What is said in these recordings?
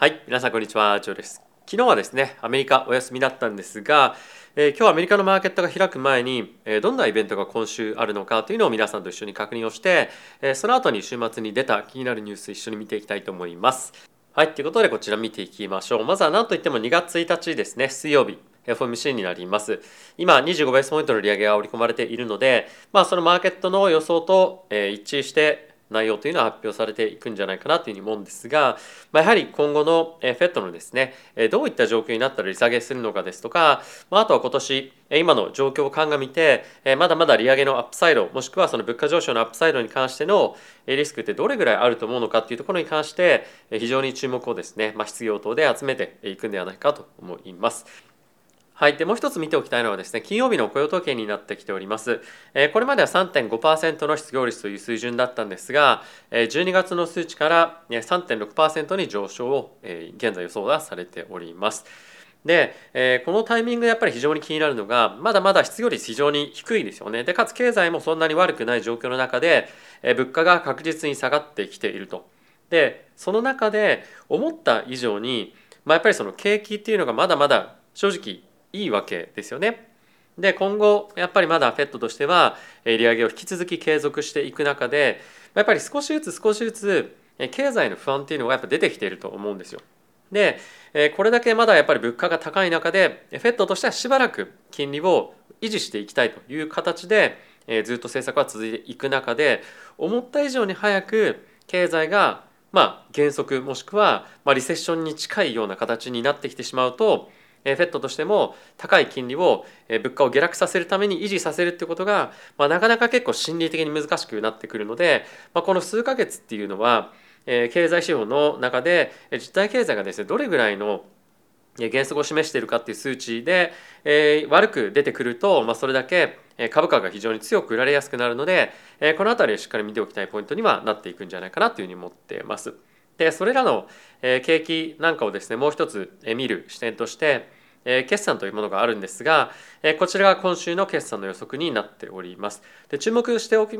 はい、皆さんこんにちは、ジョーです。昨日はですね、アメリカお休みだったんですが、えー今日はアメリカのマーケットが開く前に、えーどんなイベントが今週あるのかというのを皆さんと一緒に確認をして、えーその後に週末に出た気になるニュース一緒に見ていきたいと思います。はい、ということでこちら見ていきましょう。まずは何といっても2月1日ですね、水曜日。FOMC になります今25ベースポイントの利上げが織り込まれているので、まあ、そのマーケットの予想と、え一致して内容というのは発表されていくんじゃないかなというふうに思うんですが、まあ、やはり今後の FED のですねどういった状況になったら利下げするのかですとか、まあ、あとは今年今の状況を鑑みてまだまだ利上げの upside もしくはその物価上昇の upside に関してのリスクってどれぐらいあると思うのかっていうところに関して非常に注目をですね、まあ、市場等で集めていくんではないかと思います。はい。で、もう一つ見ておきたいのはですね、金曜日の雇用統計になってきております。えーこれまでは3.5%の失業率という水準だったんですが、えー12月の数値から3.6%に上昇を、えー現在予想がされております。で、えーこのタイミングやっぱり非常に気になるのが、まだまだ失業率非常に低いですよね。で、かつ経済もそんなに悪くない状況の中で、えー物価が確実に下がってきていると。で、その中で思った以上に、まあ、やっぱりその景気っていうのがまだまだ正直いいわけですよね。で今後やっぱりまだ FED としては利上げを引き続き継続していく中でやっぱり少しずつ少しずつ経済の不安っていうのがやっぱ出てきていると思うんですよ。でこれだけまだやっぱり物価が高い中でえー FED としてはしばらく金利を維持していきたいという形でずっと政策は続いていく中で思った以上に早く経済がまあ減速もしくはまあリセッションに近いような形になってきてしまうとえー FED としても高い金利を物価を下落させるために維持させるってことが、まあ、なかなか結構心理的に難しくなってくるので、まあ、この数ヶ月っていうのは、経済指標の中で実体経済がですねどれぐらいのえー減速を示しているかっていう数値で、えー悪く出てくると、まあ、それだけ株価が非常に強く売られやすくなるので、えーこの辺りをしっかり見ておきたいポイントにはなっていくんじゃないかなというふうに思ってます。でそれらの、景気なんかをですねもう一つ、見る視点として、決算というものがあるんですが、こちらが今週の決算の予測になっております。で注目しておき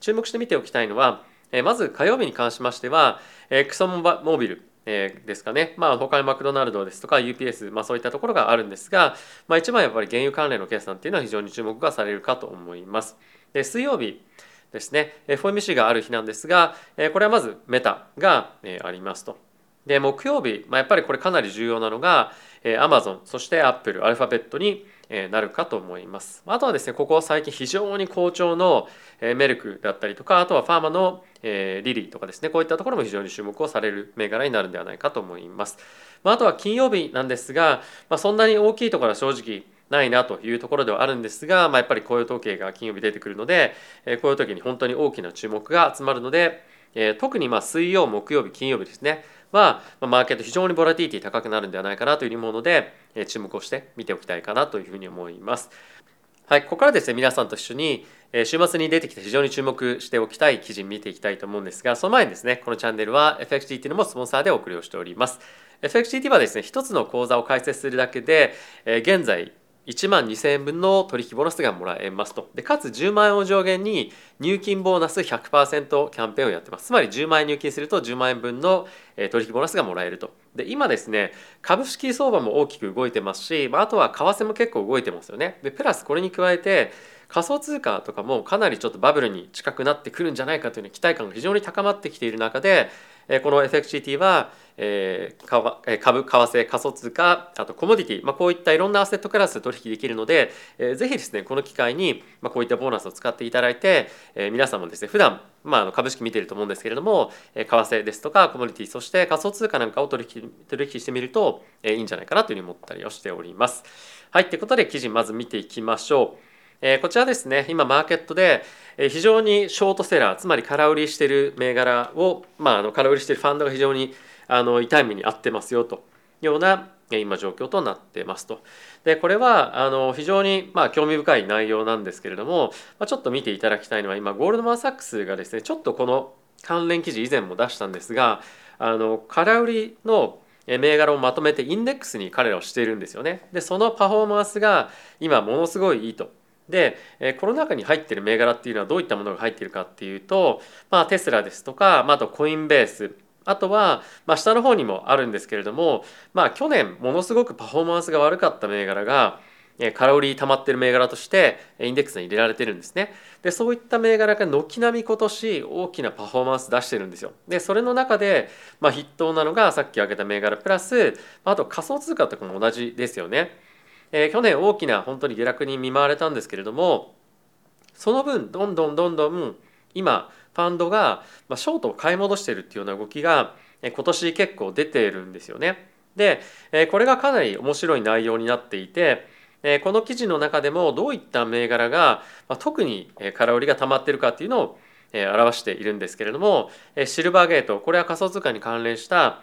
注目して見ておきたいのは、まず火曜日に関しましては、クソモービルですかね、まあ、他にマクドナルドですとか UPS、まあ、そういったところがあるんですが、まあ、一番やっぱり原油関連の決算っていうのは非常に注目がされるかと思います。で水曜日ですね、FOMC がある日なんですが、これはまずメタが、ありますと。で木曜日、まあ、やっぱりこれかなり重要なのが、えー、Amazon そして Apple アルファベットになるかと思います。あとはですねここ最近非常に好調のメルクだったりとかあとはファーマのリリーとかですねこういったところも非常に注目をされる銘柄になるんではないかと思います。まあ、あとは金曜日なんですが、まあ、そんなに大きいところは正直ないなというところではあるんですが、まあ、やっぱり雇用統計が金曜日出てくるので、えー雇用統計に本当に大きな注目が集まるので、えー特にまあ水曜木曜日金曜日ですねは、まあマーケット非常にボラティティ高くなるんではないかなというふうに思うので、えー注目をして見ておきたいかなというふうに思います。はい、ここからですね皆さんと一緒にえー週末に出てきて非常に注目しておきたい記事見ていきたいと思うんですがその前にですねこのチャンネルは FXGT のもスポンサーでお送りをしております FXGT はですね一つの口座を開設するだけで、えー現在1万2000円分の取引ボーナスがもらえますと。でかつ10万円を上限に入金ボーナス100%キャンペーンをやってます。つまり10万円入金すると10万円分の取引ボーナスがもらえると。で今ですね株式相場も大きく動いてますし、まあ、あとは為替も結構動いてますよね。でプラスこれに加えて仮想通貨とかもかなりちょっとバブルに近くなってくるんじゃないかという、期待感が非常に高まってきている中でこの FXGT は、えーかえ株為替仮想通貨あとコモディティ、まあ、こういったいろんなアセットクラス取引できるので、えーぜひですねこの機会に、まあ、こういったボーナスを使っていただいて、えー皆さんもですね普段まあ、あの株式見てると思うんですけれども、えー為替ですとかコモディティそして仮想通貨なんかを取引取引してみると、えーいいんじゃないかなというふうに思ったりをしております。はいということで記事まず見ていきましょう。えこちらですね今マーケットで非常にショートセラーつまり空売りしている銘柄を、まあ、あの空売りしているファンドが非常にあの痛い目に遭ってますよというような今状況となってますと。でこれはあの非常にまあ興味深い内容なんですけれども、まあ、ちょっと見ていただきたいのは今ゴールドマン・サックスがですねちょっとこの関連記事以前も出したんですがあの空売りの銘柄をまとめてインデックスに彼らはしているんですよね。でそのパフォーマンスが今ものすごいいいと。で、えーこの中に入ってる銘柄っていうのはどういったものが入ってるかっていうと、まあ、テスラですとか、まあ、あとコインベースあとは、まあ、下の方にもあるんですけれども、まあ、去年ものすごくパフォーマンスが悪かった銘柄がカロリー溜まってる銘柄としてインデックスに入れられてるんですね。でそういった銘柄が軒並み今年大きなパフォーマンス出してるんですよ。でそれの中で、まあ、筆頭なのがさっき挙げた銘柄プラスあと仮想通貨とかも同じですよね。えー、去年大きな本当に下落に見舞われたんですけれどもその分どんどんどんどん今ファンドがまショートを買い戻しているっていうような動きが今年結構出ているんですよね。でこれがかなり面白い内容になっていてこの記事の中でもどういった銘柄が特に空売りが溜まっているかっていうのを表しているんですけれどもシルバーゲートこれは仮想通貨に関連した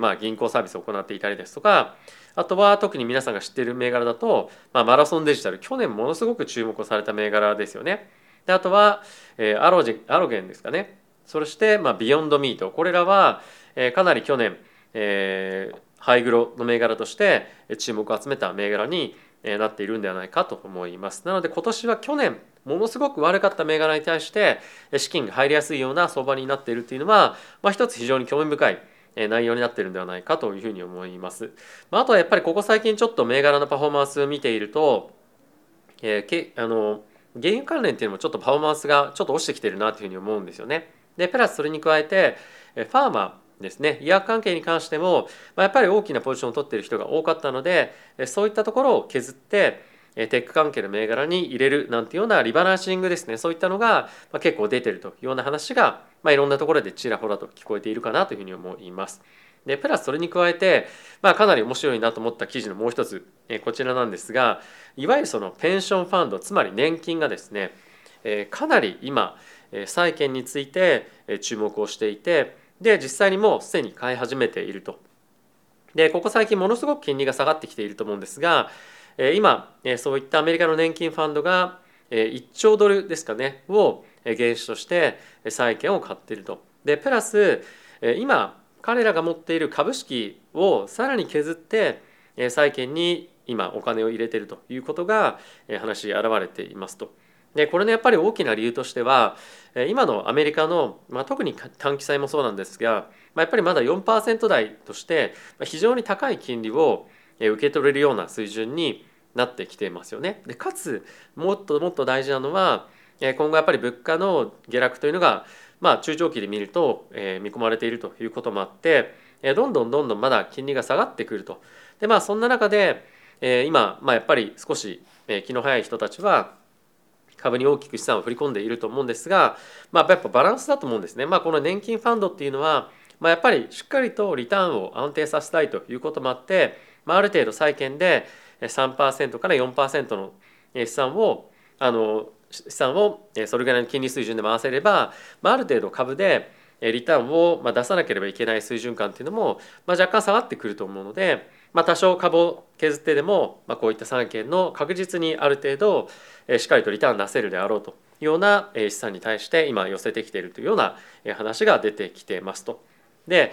まあ銀行サービスを行っていたりですとかあとは特に皆さんが知っている銘柄だと、まあ、マラソンデジタル去年ものすごく注目をされた銘柄ですよね。であとは、えー、アロジアロゲンですかねそして、まあ、ビヨンドミートこれらは、えー、かなり去年、えー、ハイグロの銘柄として注目を集めた銘柄になっているんではないかと思います。なので今年は去年ものすごく悪かった銘柄に対して資金が入りやすいような相場になっているというのは、まあ、一つ非常に興味深い内容になっているんではないかというふうに思います。まあ、あとはやっぱりここ最近ちょっと銘柄のパフォーマンスを見ていると、えー、けあの原油関連っていうのもちょっとパフォーマンスがちょっと落ちてきてるなというふうに思うんですよね。でプラスそれに加えてファーマーですね医薬関係に関してもやっぱり大きなポジションを取っている人が多かったのでそういったところを削ってテック関係の銘柄に入れるなんていうようなリバランシングですねそういったのが結構出てるというような話が、まあ、いろんなところでちらほらと聞こえているかなというふうに思います。でプラスそれに加えて、まあ、かなり面白いなと思った記事のもう一つこちらなんですがいわゆるそのペンションファンドつまり年金がですねかなり今債券について注目をしていてで実際にもうすでに買い始めていると。でここ最近ものすごく金利が下がってきていると思うんですが今そういったアメリカの年金ファンドが1兆ドルですかねを原資として債券を買っていると。でプラス今彼らが持っている株式をさらに削って債券に今お金を入れているということが話し現れていますと。でこれのやっぱり大きな理由としては今のアメリカの、まあ、特に短期債もそうなんですが、まあ、やっぱりまだ4%台として非常に高い金利を受け取れるような水準になってきていますよね。でかつもっともっと大事なのは今後やっぱり物価の下落というのがまあ、中長期で見ると、えー、見込まれているということもあって、えー、どんどんどんどんまだ金利が下がってくると。でまあそんな中で、えー、今、まあ、やっぱり少し、えー、気の早い人たちは株に大きく資産を振り込んでいると思うんですが、まあ、やっぱバランスだと思うんですね。まあ、この年金ファンドっていうのは、まあ、やっぱりしっかりとリターンを安定させたいということもあって、まあ、ある程度債券で3%から4%の資産をあの資産をそれぐらいの金利水準で回せれば、まあ、ある程度株でリターンを出さなければいけない水準感っていうのも、まあ、若干下がってくると思うので、まあ、多少株を削ってでも、まあ、こういった債券の確実にある程度しっかりとリターン出せるであろうというような資産に対して今寄せてきているというような話が出てきてますと。で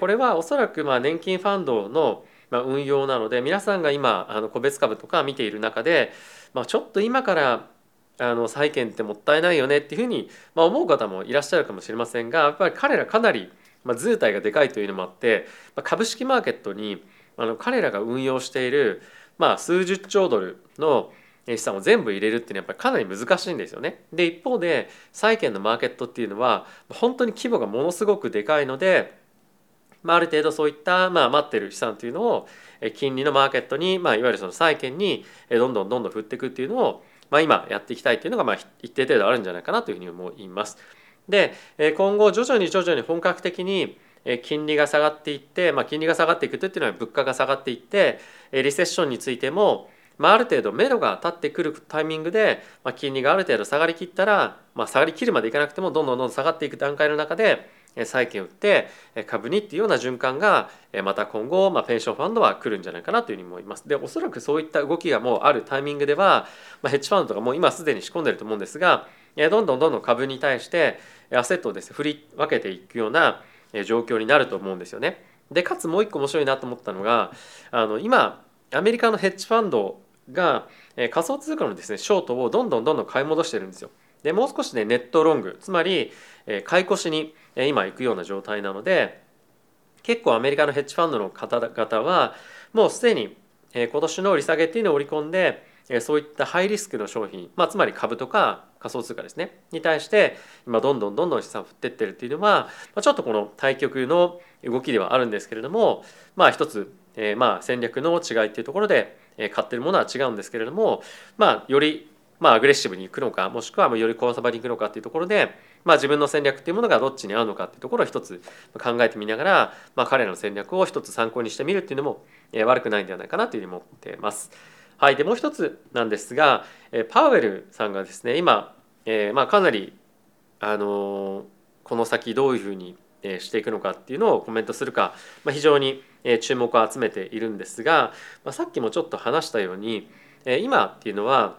これはおそらくまあ年金ファンドの運用なので皆さんが今あの個別株とか見ている中で、まあ、ちょっと今からあの債券ってもったいないよねっていうふうに、まあ、思う方もいらっしゃるかもしれませんがやっぱり彼らかなり、まあ、図体がでかいというのもあって、まあ、株式マーケットにあの彼らが運用している、まあ、数十兆ドルの資産を全部入れるっていうのはやっぱりかなり難しいんですよね。で一方で債券のマーケットっていうのは本当に規模がものすごくでかいので、まあ、ある程度そういった、まあ、待ってる資産というのを金利のマーケットに、まあ、いわゆるその債券にどんどんどんどん振っていくっていうのをまあ、今やっていきたいというのがまあ一定程度あるんじゃないかなというふうに思います。で今後徐々に徐々に本格的に金利が下がっていって、まあ、金利が下がっていくというのは物価が下がっていってリセッションについても、まあ、ある程度目処が立ってくるタイミングで、まあ、金利がある程度下がりきったら、まあ、下がりきるまでいかなくてもどんどんどんどん下がっていく段階の中で債券を売って株にっていうような循環がまた今後、まあ、ペンションファンドは来るんじゃないかなというふうに思います。でおそらくそういった動きがもうあるタイミングでは、まあ、ヘッジファンドとかもう今すでに仕込んでると思うんですがどんどんどんどん株に対してアセットをですね振り分けていくような状況になると思うんですよね。でかつもう一個面白いなと思ったのがあの今アメリカのヘッジファンドが仮想通貨のですねショートをどんどんどんどん買い戻してるんですよ。でもう少しねネットロング。つまり買い越しに今行くような状態なので結構アメリカのヘッジファンドの方々はもうすでに今年の利下げっていうのを織り込んでそういったハイリスクの商品、まあ、つまり株とか仮想通貨ですねに対して今どんどんどんどん資産を振ってってるっていうのは、まあ、ちょっとこの対局の動きではあるんですけれどもまあ一つ、えー、まあ戦略の違いっていうところで、買ってるものは違うんですけれどもまあよりまあアグレッシブにいくのかもしくはよりコンサバにいくのかっていうところで、まあ、自分の戦略っていうものがどっちに合うのかっていうところを一つ考えてみながら、まあ、彼らの戦略を一つ参考にしてみるっていうのも、えー、悪くないんではないかなというふうに思っています。はい、でもう一つなんですが、えパウエルさんがですね今、えー、まあ、かなり、あのこの先どういうふうにしていくのかっていうのをコメントするか、まあ、非常に注目を集めているんですが、まあ、さっきもちょっと話したように今っていうのは、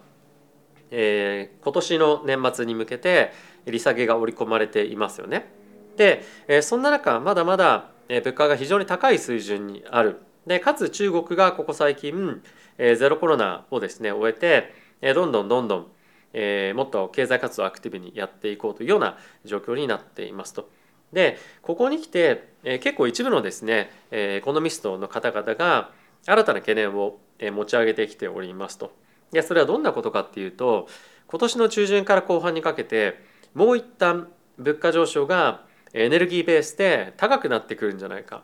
えー、今年の年末に向けて利下げが織り込まれていますよね。でえそんな中まだまだ物価が非常に高い水準にあるでかつ中国がここ最近えゼロコロナをですね終えて、えどんどんどんどん、えもっと経済活動をアクティブにやっていこうというような状況になっていますと。でここに来て、え結構一部のですね、えエコノミストの方々が新たな懸念を持ち上げてきておりますと。でそれはどんなことかっていうと今年の中旬から後半にかけてもう一旦物価上昇がエネルギーベースで高くなってくるんじゃないか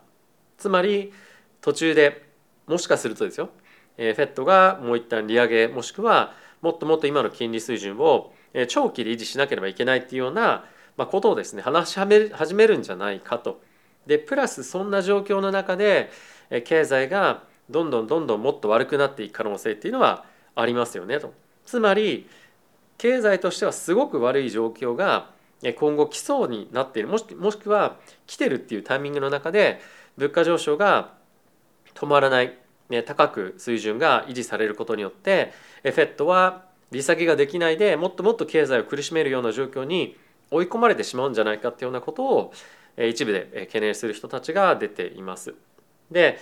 つまり途中でもしかするとですよえフェットがもう一旦利上げもしくはもっともっと今の金利水準を長期で維持しなければいけないっていうようなことをですね話し始めるんじゃないかと。でプラスそんな状況の中で経済がどんどんどんどんもっと悪くなっていく可能性っていうのはありますよねと。つまり経済としてはすごく悪い状況が今後来そうになっているもしもしくは来てるっていうタイミングの中で物価上昇が止まらないね高く水準が維持されることによってエフェットは利下げができないでもっともっと経済を苦しめるような状況に追い込まれてしまうんじゃないかっていうようなことを一部で懸念する人たちが出ています。で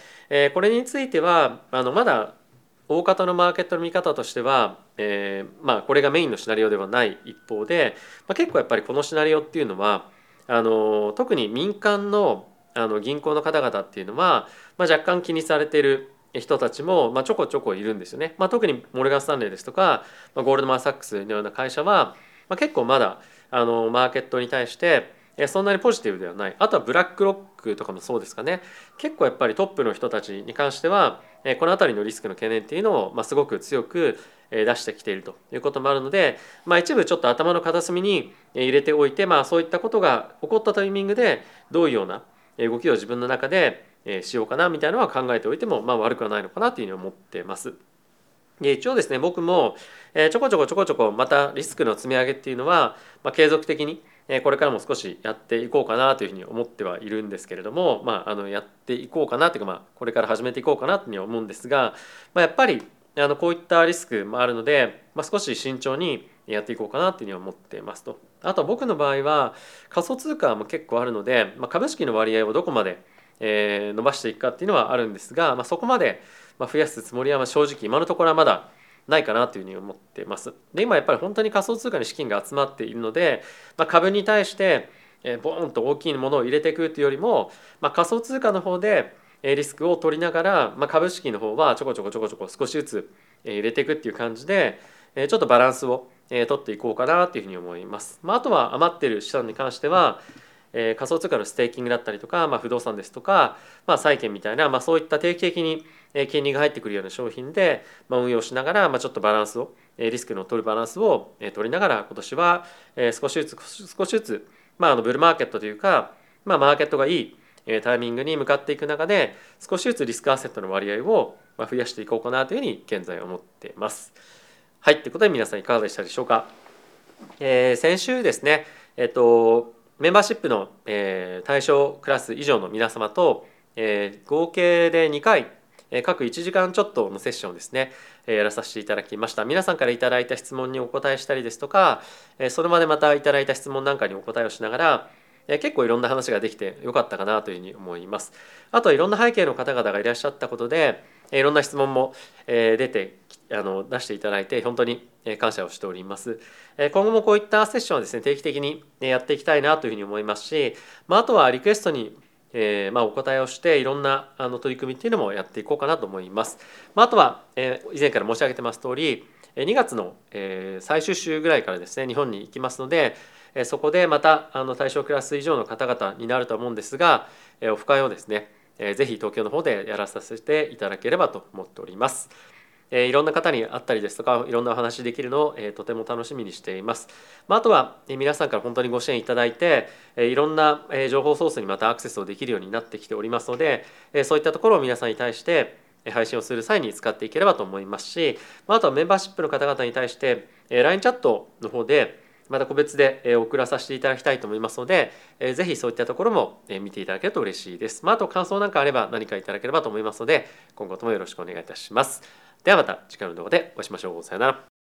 これについてはあのまだ大方のマーケットの見方としては、えー、まあこれがメインのシナリオではない一方で、まあ、結構やっぱりこのシナリオっていうのはあの特に民間のあの銀行の方々っていうのは、まあ、若干気にされている人たちも、まあ、ちょこちょこいるんですよね。まあ、特にモルガン・スタンレーですとか、まあ、ゴールドマン・サックスのような会社は、まあ、結構まだあのマーケットに対してそんなにポジティブではないあとはブラックロックとかもそうですかね結構やっぱりトップの人たちに関してはこの辺りのリスクの懸念っていうのを、まあ、すごく強く出してきているということもあるので、まあ、一部ちょっと頭の片隅に入れておいて、まあ、そういったことが起こったタイミングでどういうような動きを自分の中でえしようかなみたいなのは考えておいてもまあ悪くはないのかなというふうに思ってます。で一応ですね僕も、えちょこちょこちょこちょこまたリスクの積み上げっていうのは、まあ、継続的にこれからも少しやっていこうかなというふうに思ってはいるんですけれども、まあ、あのやっていこうかなというか、まあ、これから始めていこうかなというふうに思うんですが、まあ、やっぱりあのこういったリスクもあるので、まあ、少し慎重にやっていこうかなというふうに思ってますと。あと僕の場合は仮想通貨も結構あるので、まあ、株式の割合をどこまでえー、伸ばしていくかっていうのはあるんですが、まあ、そこまで増やすつもりは正直今のところはまだないかなというふうに思っています。で今やっぱり本当に仮想通貨に資金が集まっているので、まあ、株に対してボーンと大きいものを入れていくというよりも、まあ、仮想通貨の方でリスクを取りながら、まあ、株式の方はちょこちょこちょこちょこ少しずつ入れていくっていう感じでちょっとバランスを取っていこうかなというふうに思います。まあ、あとは余ってる資産に関してはえー、仮想通貨のステーキングだったりとか、まあ、不動産ですとか、まあ、債券みたいな、まあ、そういった定期的に金利が入ってくるような商品で、まあ、運用しながら、まあ、ちょっとバランスをリスクの取るバランスを取りながら今年は少しずつ少しずつ、まあ、あのブルーマーケットというか、まあ、マーケットがいいタイミングに向かっていく中で少しずつリスクアセットの割合を増やしていこうかなというふうに現在思っています。はい、ということで皆さんいかがでしたでしょうか？えー、先週ですね、えっとメンバーシップの、えー、対象クラス以上の皆様と、えー、合計で2回、えー、各1時間ちょっとのセッションをですね、えー、やらさせていただきました。皆さんからいただいた質問にお答えしたりですとか、えー、それまでまたいただいた質問なんかにお答えをしながら、えー、結構いろんな話ができてよかったかなというふうに思います。あといろんな背景の方々がいらっしゃったことでいろんな質問もえ出てあの出していただいて本当に感謝をしております。今後もこういったセッションはですね定期的にやっていきたいなというふうに思いますし、まあ、とはリクエストにえ、ま、お答えをしていろんなあの取り組みっていうのもやっていこうかなと思います。まあ、とは、え、以前から申し上げてます通り2月の、え、最終週ぐらいからですね日本に行きますので、え、そこでまたあの対象クラス以上の方々になると思うんですが、え、オフ会をですね、えー、ぜひ東京の方でやらさせていただければと思っております。えー、いろんな方に会ったりですとかいろんなお話できるのを、えー、とても楽しみにしています。まあ、あとは、えー、皆さんから本当にご支援いただいて、えー、いろんな、えー、情報ソースにまたアクセスをできるようになってきておりますので、えー、そういったところを皆さんに対して配信をする際に使っていければと思いますし、まあ、あとはメンバーシップの方々に対して、えー、LINE チャットの方でまた個別で送らさせていただきたいと思いますので、ぜひそういったところも見ていただけると嬉しいです。まあ、あと感想なんかあれば何かいただければと思いますので今後ともよろしくお願いいたします。ではまた次回の動画でお会いしましょう。さよなら。